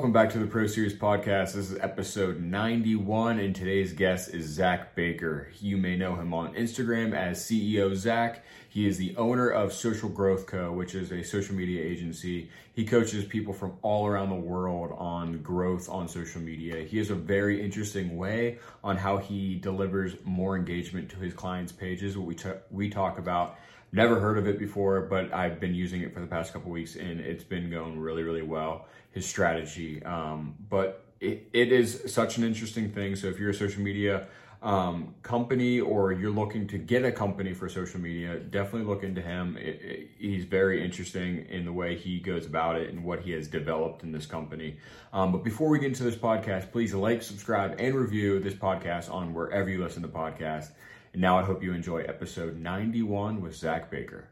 Welcome back to the Pro Series Podcast. This is episode 91, and today's guest is Zac Baker. You may know him on Instagram as CEO Zac. He is the owner of Social Growth Co., which is a social media agency. He coaches people from all around the world on growth on social media. He has a very interesting way on how he delivers more engagement to his clients' pages, what we, t- we talk about Never heard of it before, but I've been using it for the past couple weeks and it's been going really, really well. His strategy, um, but it, it is such an interesting thing. So if you're a social media um, company or you're looking to get a company for social media, definitely look into him. It, it, he's very interesting in the way he goes about it and what he has developed in this company. Um, but before we get into this podcast, please like, subscribe, and review this podcast on wherever you listen to podcasts. And now I hope you enjoy episode 91 with Zac Baker.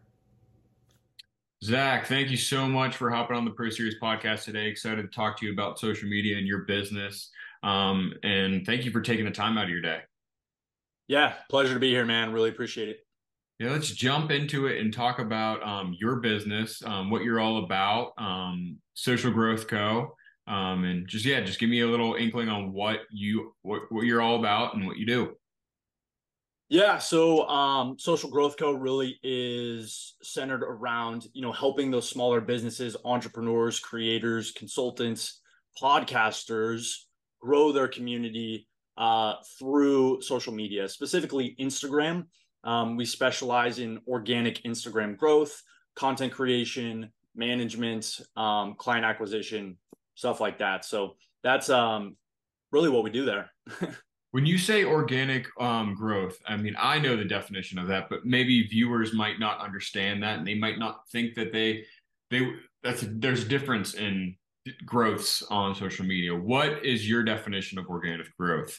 Zac, thank you so much for hopping on the Pro Series podcast today. Excited to talk to you about social media and your business. Um, and thank you for taking the time out of your day. Yeah, pleasure to be here, man. Really appreciate it. Yeah, let's jump into it and talk about um, your business, um, what you're all about, um, Social Growth Co. Um, and just yeah, just give me a little inkling on what you what, what you're all about and what you do. Yeah, so um, Social Growth Co. really is centered around you know helping those smaller businesses, entrepreneurs, creators, consultants, podcasters grow their community uh, through social media, specifically Instagram. Um, we specialize in organic Instagram growth, content creation, management, um, client acquisition, stuff like that. So that's um, really what we do there. When you say organic um, growth, I mean I know the definition of that, but maybe viewers might not understand that, and they might not think that they they that's there's a difference in growths on social media. What is your definition of organic growth?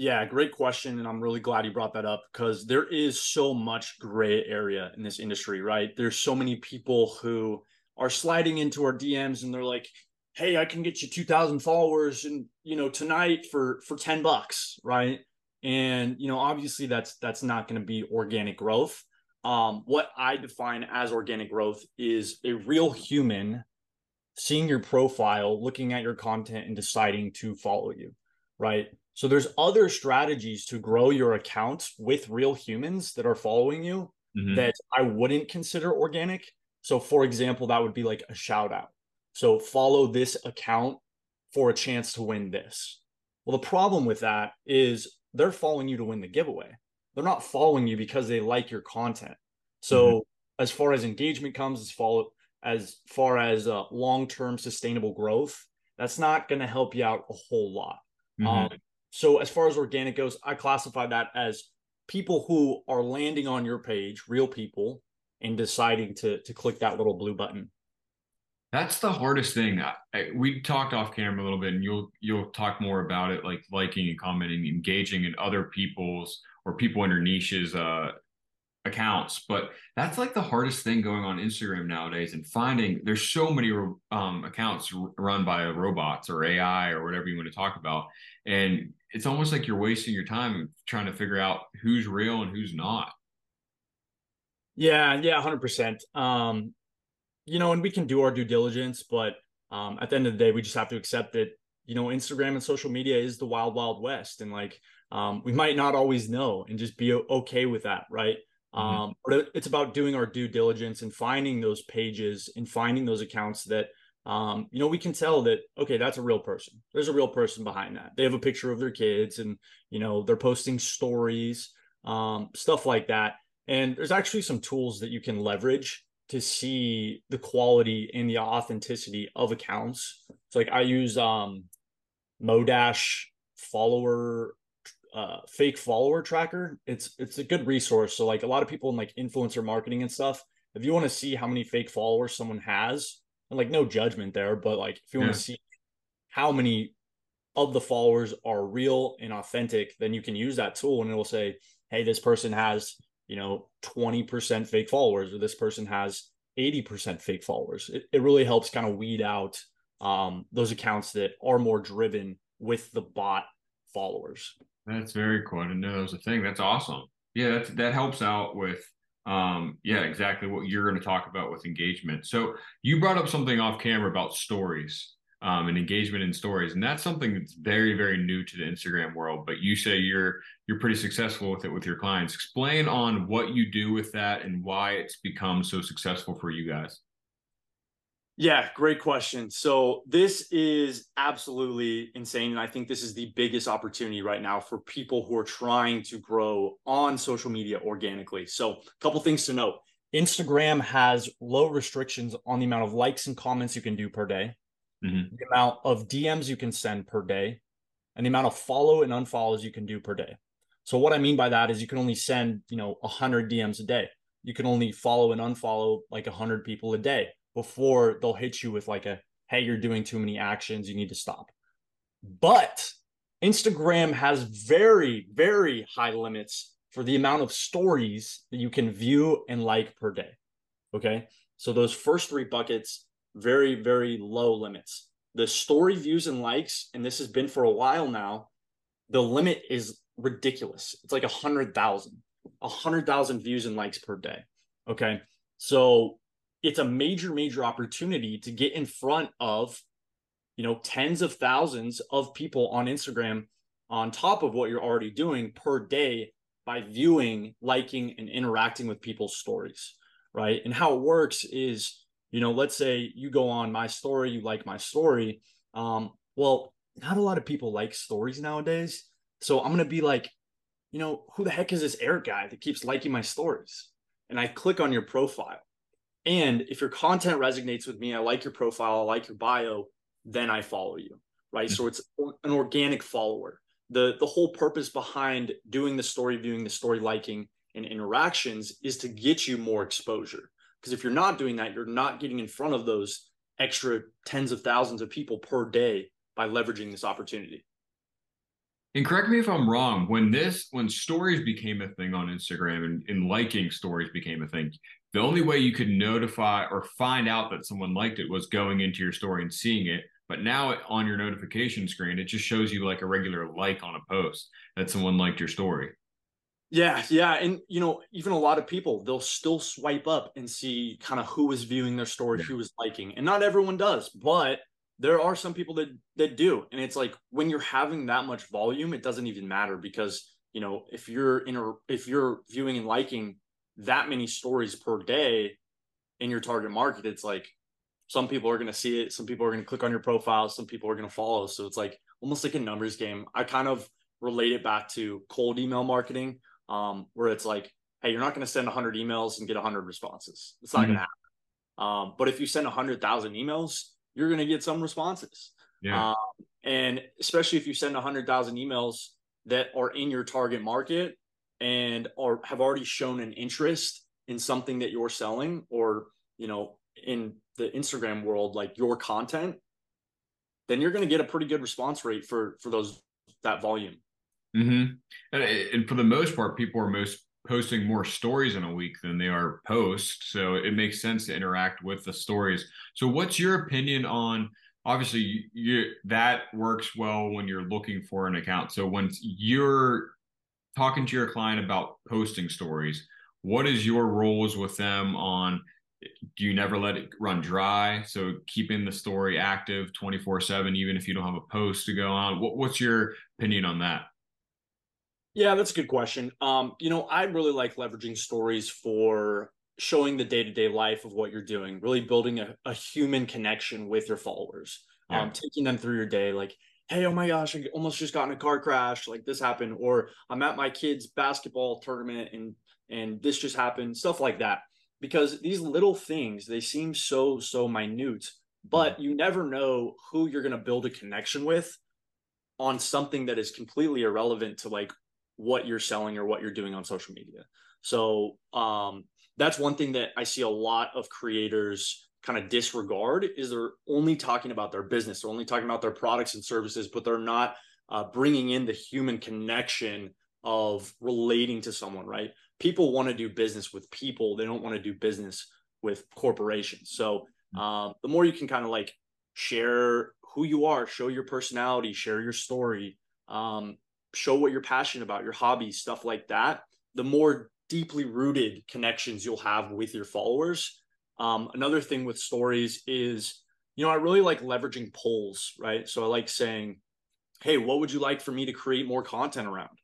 Yeah, great question. And I'm really glad you brought that up because there is so much gray area in this industry, right? There's so many people who are sliding into our DMs and they're like, hey, I can get you 2000 followers and, you know, tonight for, for 10 bucks. Right. And, you know, obviously that's, that's not going to be organic growth. Um, what I define as organic growth is a real human seeing your profile, looking at your content and deciding to follow you. Right. So there's other strategies to grow your account with real humans that are following you mm-hmm. that I wouldn't consider organic. So for example, that would be like a shout out so follow this account for a chance to win this. Well, the problem with that is they're following you to win the giveaway. They're not following you because they like your content. So mm-hmm. as far as engagement comes, as follow as far as uh, long-term sustainable growth, that's not going to help you out a whole lot. Mm-hmm. Um, so as far as organic goes, I classify that as people who are landing on your page, real people, and deciding to to click that little blue button. That's the hardest thing. I, we talked off camera a little bit, and you'll you'll talk more about it, like liking and commenting, engaging in other people's or people in your niches uh, accounts. But that's like the hardest thing going on Instagram nowadays, and finding there's so many um, accounts run by robots or AI or whatever you want to talk about, and it's almost like you're wasting your time trying to figure out who's real and who's not. Yeah, yeah, hundred um, percent you know, and we can do our due diligence, but um, at the end of the day, we just have to accept that, you know, Instagram and social media is the wild, wild west. And like, um, we might not always know and just be okay with that. Right. Mm-hmm. Um, but it's about doing our due diligence and finding those pages and finding those accounts that, um, you know, we can tell that, okay, that's a real person. There's a real person behind that. They have a picture of their kids and, you know, they're posting stories, um, stuff like that. And there's actually some tools that you can leverage to see the quality and the authenticity of accounts. So like I use um Modash follower uh fake follower tracker. It's it's a good resource. So like a lot of people in like influencer marketing and stuff, if you want to see how many fake followers someone has, and like no judgment there, but like if you want to see how many of the followers are real and authentic, then you can use that tool and it will say, hey, this person has you know 20% fake followers or this person has 80% fake followers. It, it really helps kind of weed out um, those accounts that are more driven with the bot followers. That's very cool. I didn't know that was a thing. That's awesome. Yeah that, that helps out with Um, yeah, exactly what you're going to talk about with engagement. So you brought up something off camera about stories um, and engagement in stories, and that's something that's very, very new to the Instagram world. But you say you're you're pretty successful with it with your clients. Explain on what you do with that and why it's become so successful for you guys. Yeah, great question. So this is absolutely insane. And I think this is the biggest opportunity right now for people who are trying to grow on social media organically. So a couple things to note. Instagram has low restrictions on the amount of likes and comments you can do per day, mm-hmm. the amount of DMs you can send per day, and the amount of follow and unfollows you can do per day. So what I mean by that is you can only send, you know, 100 DMs a day. You can only follow and unfollow like 100 people a day before they'll hit you with like a hey you're doing too many actions you need to stop but instagram has very very high limits for the amount of stories that you can view and like per day okay so those first three buckets very very low limits the story views and likes and this has been for a while now the limit is ridiculous it's like a hundred thousand a hundred thousand views and likes per day okay so it's a major, major opportunity to get in front of, you know, tens of thousands of people on Instagram on top of what you're already doing per day by viewing, liking, and interacting with people's stories. Right. And how it works is, you know, let's say you go on my story, you like my story. Um, well, not a lot of people like stories nowadays. So I'm to be like, you know, who the heck is this Eric guy that keeps liking my stories? And I click on your profile and if your content resonates with me, I like your profile, I like your bio, then I follow you. Right. So it's an organic follower. The the whole purpose behind doing the story viewing, the story liking and interactions is to get you more exposure. Because if you're not doing that, you're not getting in front of those extra tens of thousands of people per day by leveraging this opportunity. And correct me if I'm wrong, when this when stories became a thing on Instagram and, and liking stories became a thing, the only way you could notify or find out that someone liked it was going into your story and seeing it. But now on your notification screen, it just shows you like a regular like on a post that someone liked your story. Yeah, yeah. And you know, even a lot of people, they'll still swipe up and see kind of who is viewing their story, yeah. who is liking. And not everyone does, but there are some people that that do. And it's like when you're having that much volume, it doesn't even matter because you know, if you're in a if you're viewing and liking that many stories per day in your target market, it's like some people are going to see it, some people are going to click on your profile, some people are going to follow. So it's like almost like a numbers game. I kind of relate it back to cold email marketing, um, where it's like, hey, you're not going to send 100 emails and get 100 responses. It's not mm-hmm. going to happen. Um, but if you send 100,000 emails, you're going to get some responses. Yeah. Um, and especially if you send 100,000 emails that are in your target market, and or have already shown an interest in something that you're selling or you know in the instagram world like your content then you're going to get a pretty good response rate for for those that volume mm-hmm. and, and for the most part people are most posting more stories in a week than they are posts. So it makes sense to interact with the stories. So what's your opinion on obviously you, you that works well when you're looking for an account. So once you're talking to your client about posting stories, what is your roles with them on do you never let it run dry? So keeping the story active 24 7 even if you don't have a post to go on. What, what's your opinion on that yeah that's a good question um you know i really like leveraging stories for showing the day-to-day life of what you're doing really building a, a human connection with your followers yeah. um taking them through your day like hey, oh my gosh, I almost just got in a car crash, like this happened, or I'm at my kid's basketball tournament and and this just happened, stuff like that. Because these little things, they seem so, so minute, but you never know who you're gonna build a connection with on something that is completely irrelevant to like what you're selling or what you're doing on social media. So um that's one thing that I see a lot of creators kind of disregard is they're only talking about their business they're only talking about their products and services but they're not uh, bringing in the human connection of relating to someone right people want to do business with people they don't want to do business with corporations so mm-hmm. um, the more you can kind of like share who you are show your personality share your story um, show what you're passionate about your hobbies stuff like that the more deeply rooted connections you'll have with your followers. Um, another thing with stories is, you know, I really like leveraging polls, right? So I like saying, hey, what would you like for me to create more content around?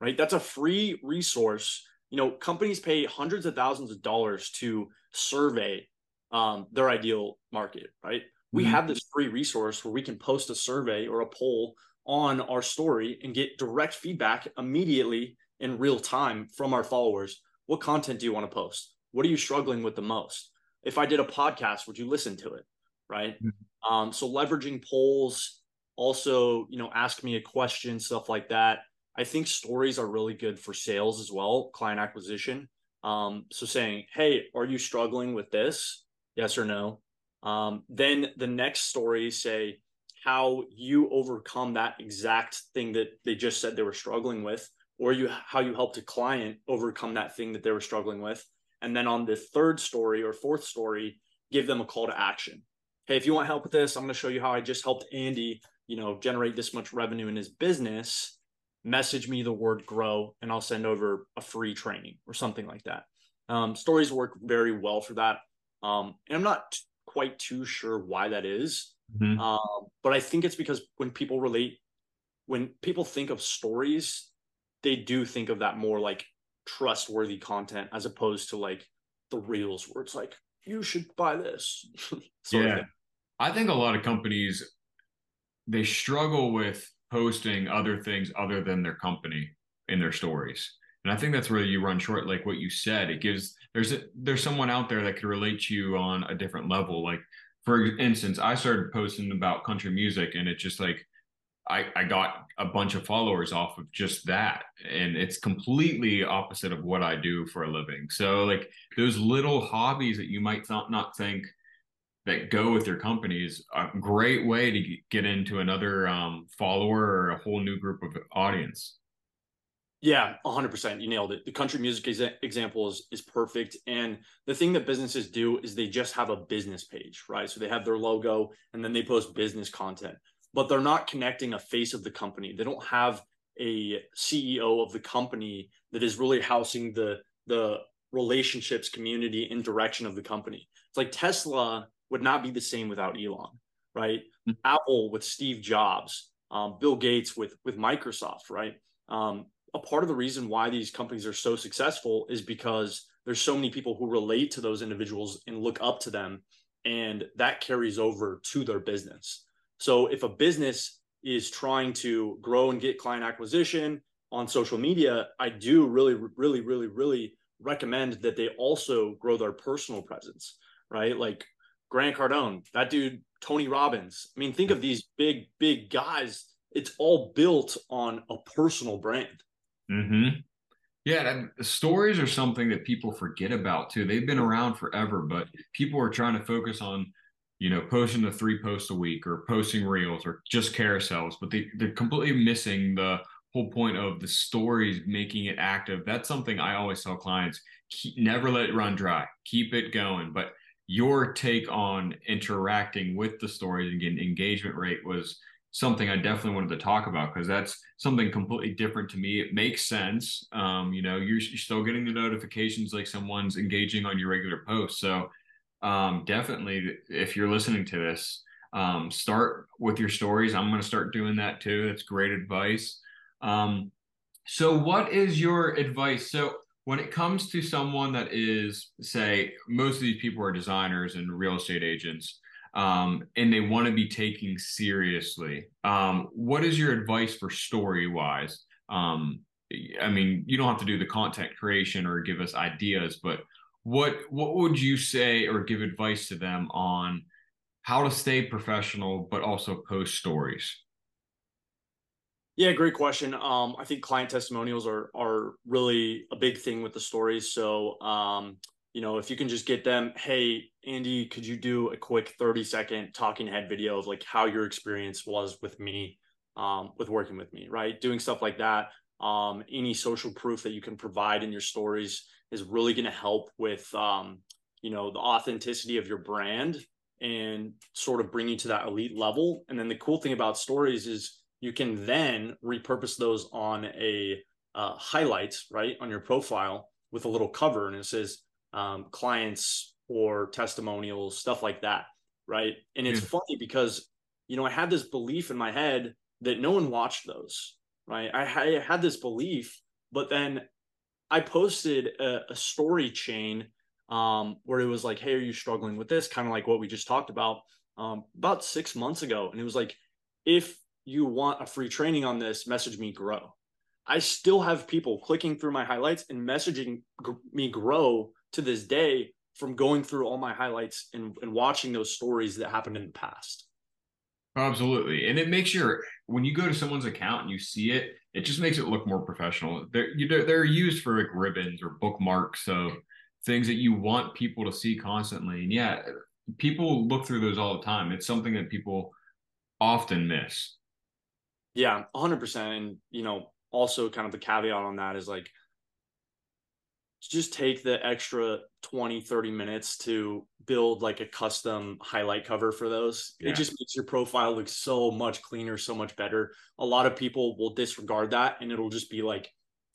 Right. That's a free resource. You know, companies pay hundreds of thousands of dollars to survey um, their ideal market, right? We mm-hmm. have this free resource where we can post a survey or a poll on our story and get direct feedback immediately in real time from our followers. What content do you want to post? What are you struggling with the most? If I did a podcast, would you listen to it? Right. Mm-hmm. Um, so leveraging polls, also, you know, ask me a question, stuff like that. I think stories are really good for sales as well, client acquisition. Um, so saying, hey, are you struggling with this? Yes or no? Um, then the next story say how you overcome that exact thing that they just said they were struggling with, or you how you helped a client overcome that thing that they were struggling with. And then on the third story or fourth story, give them a call to action. Hey, if you want help with this, I'm going to show you how I just helped Andy you know, generate this much revenue in his business, message me the word grow and I'll send over a free training or something like that. Um, stories work very well for that. Um, and I'm not t- quite too sure why that is. Mm-hmm. Um, but I think it's because when people relate, when people think of stories, they do think of that more like trustworthy content as opposed to like the reels where it's like, you should buy this. yeah. I think a lot of companies they struggle with posting other things other than their company in their stories. And I think that's where you run short, like what you said. It gives there's a, there's someone out there that could relate to you on a different level. Like for instance, I started posting about country music, and it's just like I I got a bunch of followers off of just that, and it's completely opposite of what I do for a living. So like those little hobbies that you might th- not think that go with your company is a great way to get into another um, follower or a whole new group of audience. Yeah, 100%. You nailed it. The country music example is, is perfect. And the thing that businesses do is they just have a business page, right? So they have their logo and then they post business content, but they're not connecting a face of the company. They don't have a CEO of the company that is really housing the, the relationships, community, and direction of the company. It's like Tesla would not be the same without Elon, right? Mm-hmm. Apple with Steve Jobs, um, Bill Gates with with Microsoft, right? Um, a part of the reason why these companies are so successful is because there's so many people who relate to those individuals and look up to them, and that carries over to their business. So if a business is trying to grow and get client acquisition on social media, I do really, really, really, really recommend that they also grow their personal presence, right? Like Grant Cardone, that dude, Tony Robbins. I mean, think of these big, big guys. It's all built on a personal brand. Hmm. Yeah, stories are something that people forget about too. They've been around forever, but people are trying to focus on, you know, posting the three posts a week or posting reels or just carousels, but they they're completely missing the whole point of the stories making it active. That's something I always tell clients: keep, never let it run dry. Keep it going, but your take on interacting with the stories and getting engagement rate was something I definitely wanted to talk about because that's something completely different to me. It makes sense. Um, you know, you're, you're, still getting the notifications like someone's engaging on your regular post. So um, definitely, if you're listening to this, um, start with your stories. I'm going to start doing that too. That's great advice. Um, so, what is your advice? So, when it comes to someone that is, say, most of these people are designers and real estate agents, um, and they want to be taken seriously, um, what is your advice for story wise? Um, I mean, you don't have to do the content creation or give us ideas, but what what would you say or give advice to them on how to stay professional but also post stories? Yeah, great question. Um, I think client testimonials are are really a big thing with the stories. So, um, you know, if you can just get them, hey, Andy, could you do a quick 30 second talking head video of like how your experience was with me, um, with working with me, right? Doing stuff like that. Um, any social proof that you can provide in your stories is really going to help with, um, you know, the authenticity of your brand and sort of bring you to that elite level. And then the cool thing about stories is you can then repurpose those on a uh, highlight, right, on your profile with a little cover and it says um, clients or testimonials, stuff like that. Right. And it's mm. funny because, you know, I had this belief in my head that no one watched those. Right. I, I had this belief, but then I posted a, a story chain um, where it was like, Hey, are you struggling with this? Kind of like what we just talked about um, about six months ago. And it was like, if you want a free training on this, message me grow. I still have people clicking through my highlights and messaging me grow to this day from going through all my highlights and, and watching those stories that happened in the past. Absolutely. And it makes your, when you go to someone's account and you see it, it just makes it look more professional. They're, they're used for like ribbons or bookmarks. So things that you want people to see constantly. And yeah, people look through those all the time. It's something that people often miss. Yeah, 100%. And, you know, also kind of the caveat on that is like, just take the extra 20 30 minutes to build like a custom highlight cover for those yeah. it just makes your profile look so much cleaner so much better. A lot of people will disregard that and it'll just be like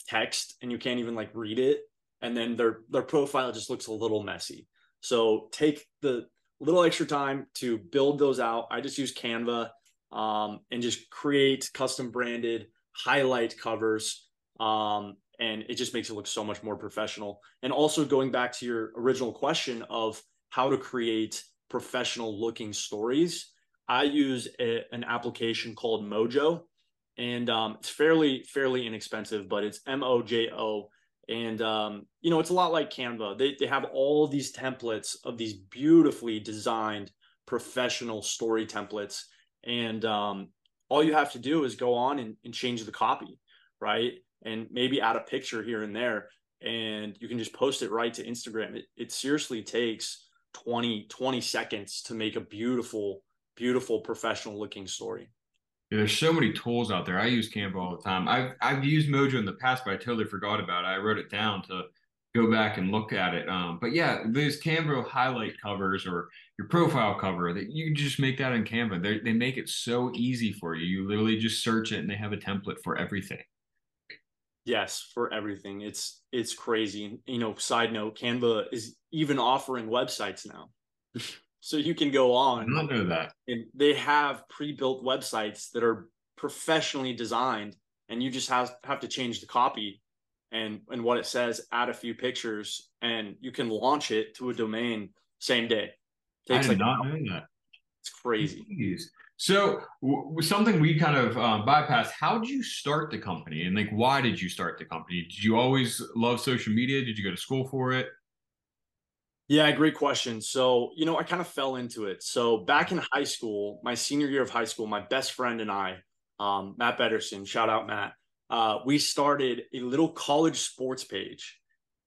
text and you can't even like read it and then their their profile just looks a little messy. So take the little extra time to build those out. I just use canva um, and just create custom branded highlight covers um, and it just makes it look so much more professional. And also going back to your original question of how to create professional looking stories, I use a, an application called Mojo, and um, it's fairly fairly inexpensive, but it's M O J O, and um, you know it's a lot like Canva. They they have all these templates of these beautifully designed professional story templates, and um, all you have to do is go on and, and change the copy, right? And maybe add a picture here and there and you can just post it right to Instagram. It, it seriously takes 20, 20 seconds to make a beautiful, beautiful professional looking story. Yeah, there's so many tools out there. I use Canva all the time. I've I've used Mojo in the past, but I totally forgot about it. I wrote it down to go back and look at it. Um, but yeah, these Canva highlight covers or your profile cover that you just make that in Canva. They they make it so easy for you. You literally just search it and they have a template for everything. Yes, for everything. It's it's crazy. You know, side note, Canva is even offering websites now. so you can go on. I know that. And they have pre-built websites that are professionally designed and you just have have to change the copy and and what it says, add a few pictures and you can launch it to a domain same day. Takes I did like not know that. It's crazy. Jeez. So, w- something we kind of um, bypassed. How did you start the company, and like, why did you start the company? Did you always love social media? Did you go to school for it? Yeah, great question. So, you know, I kind of fell into it. So, back in high school, my senior year of high school, my best friend and I, um, Matt Betterson, shout out Matt, uh, we started a little college sports page.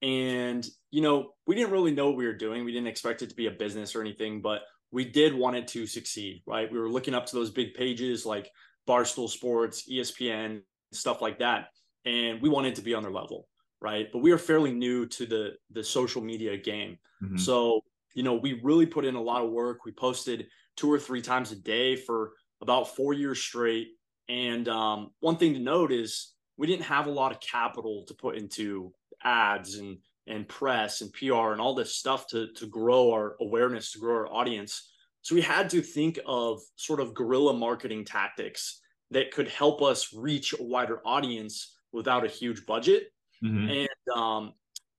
And, you know, we didn't really know what we were doing. We didn't expect it to be a business or anything, but we did want it to succeed, right? We were looking up to those big pages like Barstool Sports, ESPN, stuff like that, and we wanted to be on their level, right? But we are fairly new to the the social media game, mm-hmm. so you know we really put in a lot of work. We posted two or three times a day for about four years straight. And um, one thing to note is we didn't have a lot of capital to put into ads and and press and PR and all this stuff to to grow our awareness, to grow our audience. So we had to think of sort of guerrilla marketing tactics that could help us reach a wider audience without a huge budget. Mm-hmm. And um,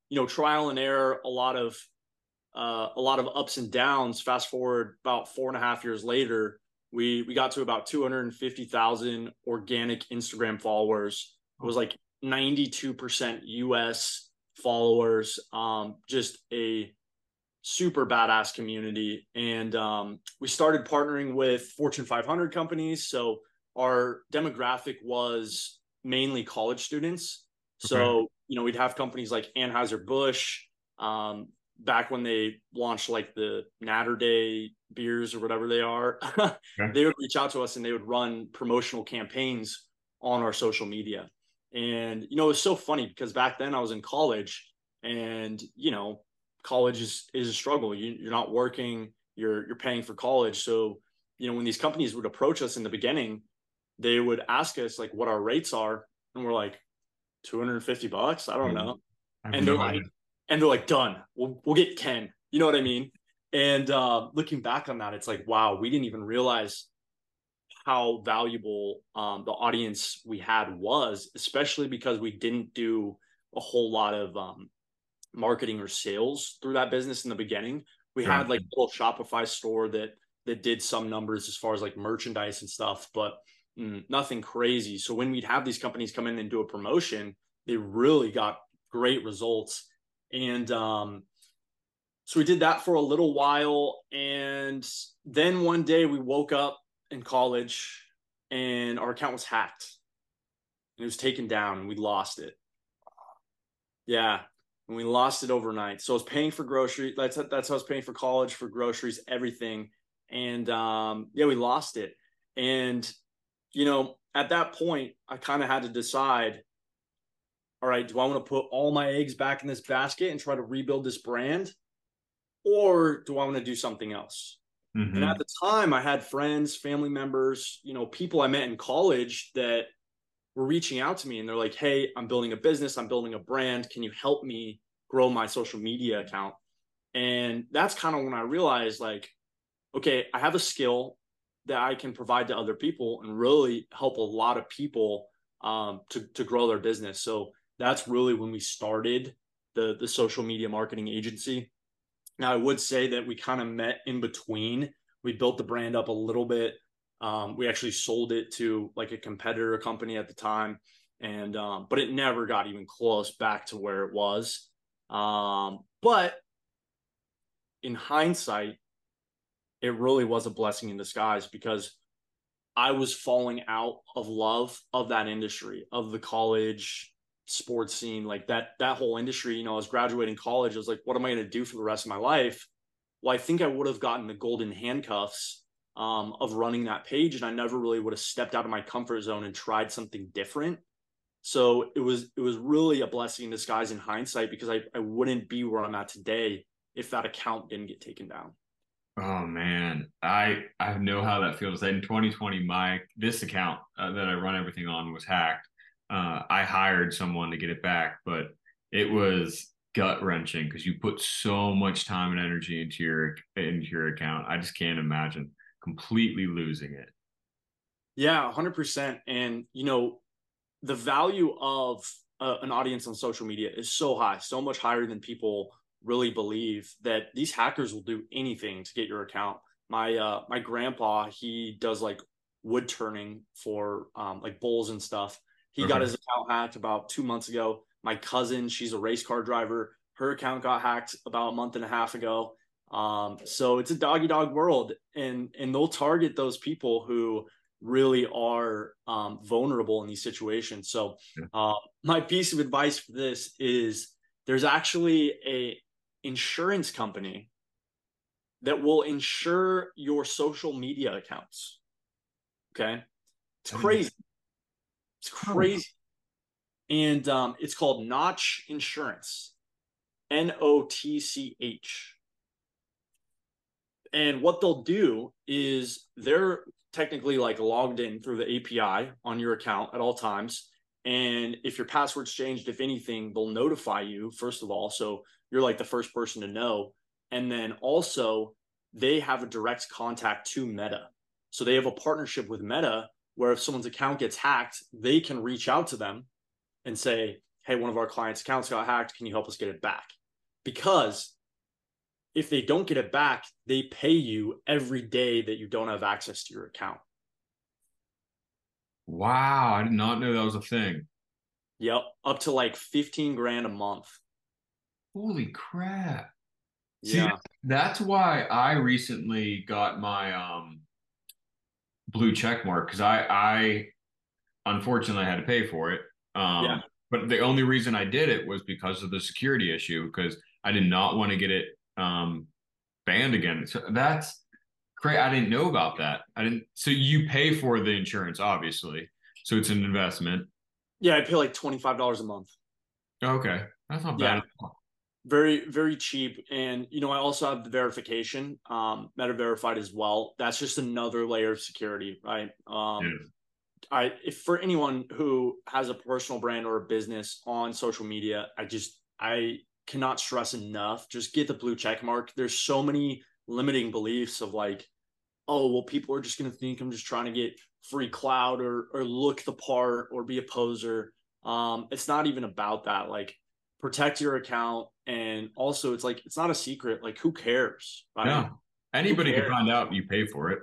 you know, trial and error, a lot of uh, a lot of ups and downs. Fast forward about four and a half years later, we we got to about 250,000 organic Instagram followers. It was like 92% US followers, um, just a super badass community. And um, we started partnering with Fortune 500 companies. So our demographic was mainly college students. Okay. So, you know, we'd have companies like Anheuser-Busch, um, back when they launched like the Natty Daddy beers or whatever they are, okay. they would reach out to us and they would run promotional campaigns on our social media. And, you know, it was so funny because back then I was in college and, you know, college is, is a struggle. You, you're not working, you're, you're paying for college. So, you know, when these companies would approach us in the beginning, they would ask us like what our rates are. And we're like, 250 bucks. I don't know. and they're like, and they're like, done. We'll we'll get Ken. You know what I mean? And uh, looking back on that, it's like, wow, we didn't even realize how valuable um, the audience we had was, especially because we didn't do a whole lot of um, marketing or sales through that business in the beginning. We sure. had like a little Shopify store that that did some numbers as far as like merchandise and stuff, but mm, nothing crazy. So when we'd have these companies come in and do a promotion, they really got great results. And um, so we did that for a little while. And then one day we woke up in college and our account was hacked and it was taken down and we lost it. Yeah. And we lost it overnight. So I was paying for groceries. That's that's how I was paying for college, for groceries, everything. And um, yeah, we lost it. And you know, at that point, I kind of had to decide, all right, do I want to put all my eggs back in this basket and try to rebuild this brand? Or do I want to do something else? Mm-hmm. And at the time, I had friends, family members, you know, people I met in college that were reaching out to me and they're like, Hey, I'm building a business, I'm building a brand. Can you help me grow my social media account? And that's kind of when I realized, like, okay, I have a skill that I can provide to other people and really help a lot of people um, to, to grow their business. So that's really when we started the, the social media marketing agency. Now, I would say that we kind of met in between. We built the brand up a little bit. Um, we actually sold it to like a competitor company at the time, and um, but it never got even close back to where it was. Um, but in hindsight, it really was a blessing in disguise because I was falling out of love of that industry, of the college sports scene, like that that whole industry. You know, I was graduating college. I was like, what am I going to do for the rest of my life? Well, I think I would have gotten the golden handcuffs um, of running that page, and I never really would have stepped out of my comfort zone and tried something different. So it was it was really a blessing in disguise in hindsight because I, I wouldn't be where I'm at today if that account didn't get taken down. Oh man, I I know how that feels. In 2020, my this account uh, that I run everything on was hacked. Uh, I hired someone to get it back, but it was gut wrenching because you put so much time and energy into your into your account. I just can't imagine completely losing it. Yeah, hundred percent. And you know, the value of uh, an audience on social media is so high, so much higher than people really believe that these hackers will do anything to get your account. My uh my grandpa, he does like wood turning for um like bulls and stuff. He got his account hacked about 2 months ago. My cousin, she's a race car driver. Her account got hacked about a month and a half ago. Um so it's a doggy dog world and and they'll target those people who really are um, vulnerable in these situations. So, uh, my piece of advice for this is there's actually a insurance company that will insure your social media accounts. Okay. It's crazy. It's crazy. And um, it's called Notch Insurance, N O T C H. And what they'll do is they're technically like logged in through the API on your account at all times. And if your password's changed, if anything, they'll notify you, first of all. So you're like the first person to know. And then also, they have a direct contact to Meta. So they have a partnership with Meta where if someone's account gets hacked, they can reach out to them and say, Hey, one of our clients' accounts got hacked. Can you help us get it back? Because if they don't get it back, they pay you every day that you don't have access to your account. Wow. I did not know that was a thing. Yep. Up to like 15 grand a month. Holy crap. Yeah. See, that's why I recently got my um blue check mark because I I unfortunately had to pay for it. Um yeah. but the only reason I did it was because of the security issue because I did not want to get it um banned again. So that's great. I didn't know about that. I didn't so you pay for the insurance, obviously. So it's an investment. Yeah, I pay like twenty five dollars a month. Okay. That's not bad yeah very very cheap and you know i also have the verification um meta verified as well that's just another layer of security right um yeah. i if for anyone who has a personal brand or a business on social media i just I cannot stress enough. Just get the blue check mark. There's so many limiting beliefs of like, oh, well, people are just going to think I'm just trying to get free cloud or or look the part or be a poser. Um, it's not even about that. Like, protect your account, and also it's like it's not a secret. Like, who cares? Yeah, anybody can find out. You pay for it.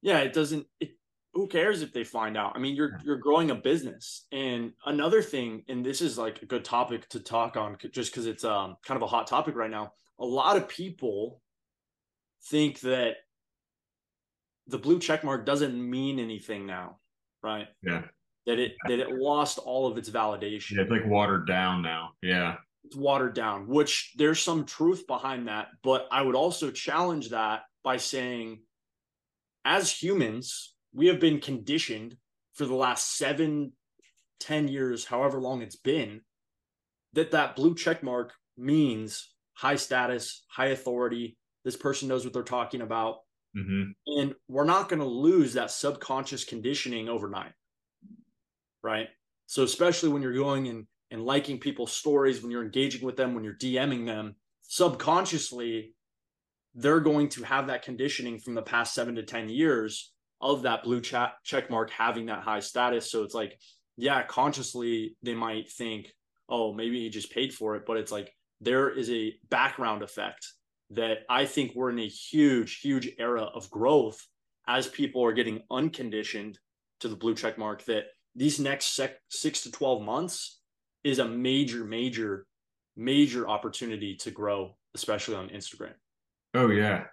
Yeah, it doesn't. It, who cares if they find out? I mean, you're you're growing a business. And another thing, and this is like a good topic to talk on, just because it's um kind of a hot topic right now. A lot of people think that the blue check mark doesn't mean anything now, right? Yeah. That it that it lost all of its validation. Yeah, it's like watered down now. Yeah. It's watered down, which there's some truth behind that. But I would also challenge that by saying, as humans, we have been conditioned for the last seven, ten years, however long it's been, that that blue check mark means high status, high authority. This person knows what they're talking about. Mm-hmm. And we're not going to lose that subconscious conditioning overnight. Right. So, especially when you're going and, and liking people's stories, when you're engaging with them, when you're DMing them, subconsciously, they're going to have that conditioning from the past seven to 10 years of that blue chat check mark having that high status. So it's like, yeah, consciously they might think, oh, maybe he just paid for it. But it's like there is a background effect that I think we're in a huge, huge era of growth as people are getting unconditioned to the blue check mark that these next sec- six to 12 months is a major, major, major opportunity to grow, especially on Instagram. Oh yeah,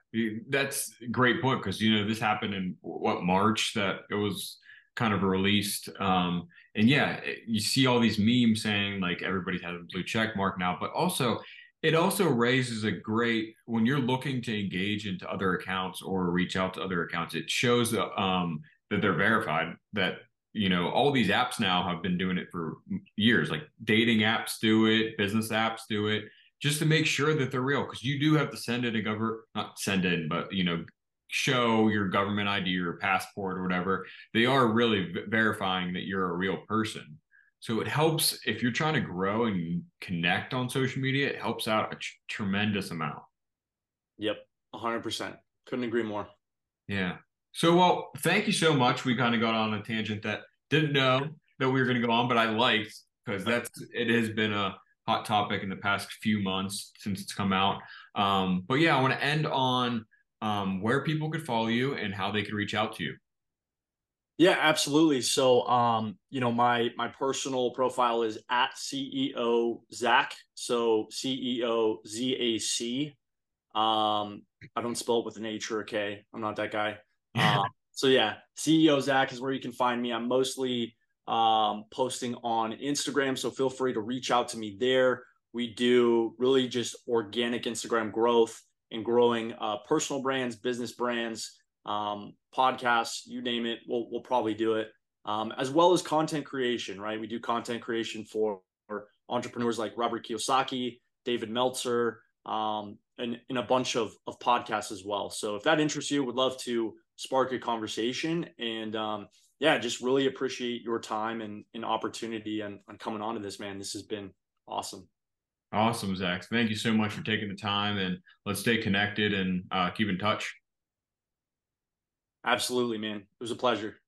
that's a great point because you know this happened in what March that it was kind of released, um, and yeah, you see all these memes saying like everybody has a blue check mark now, but also it also raises a great when you're looking to engage into other accounts or reach out to other accounts. It shows um, that they're verified. That you know all these apps now have been doing it for years. Like dating apps do it, business apps do it just to make sure that they're real because you do have to send in a government not send in but you know show your government id or passport or whatever. They are really v- verifying that you're a real person. So it helps if you're trying to grow and connect on social media it helps out a tremendous amount. Yep 100% couldn't agree more. Yeah so well thank you so much we kind of got on a tangent that didn't know that we were going to go on but i liked because that's it has been a hot topic in the past few months since it's come out. Um, but yeah, I want to end on um, where people could follow you and how they could reach out to you. Yeah, absolutely. So, um, you know, my my personal profile is at CEO Zac. So CEO Z A C. Um, I don't spell it with an H or a K. I'm not that guy. Um, so yeah, CEO Zac is where you can find me. I'm mostly um, posting on Instagram. So feel free to reach out to me there. We do really just organic Instagram growth and growing uh, personal brands, business brands, um, podcasts, you name it. We'll, we'll probably do it. Um, as well as content creation, right? We do content creation for, for entrepreneurs like Robert Kiyosaki, David Meltzer, um, and, a bunch of, of podcasts as well. So if that interests you, would love to spark a conversation. And um, yeah, just really appreciate your time and, and opportunity and on coming on to this, man. This has been awesome. Awesome, Zac. Thank you so much for taking the time and let's stay connected and uh, keep in touch. Absolutely, man. It was a pleasure.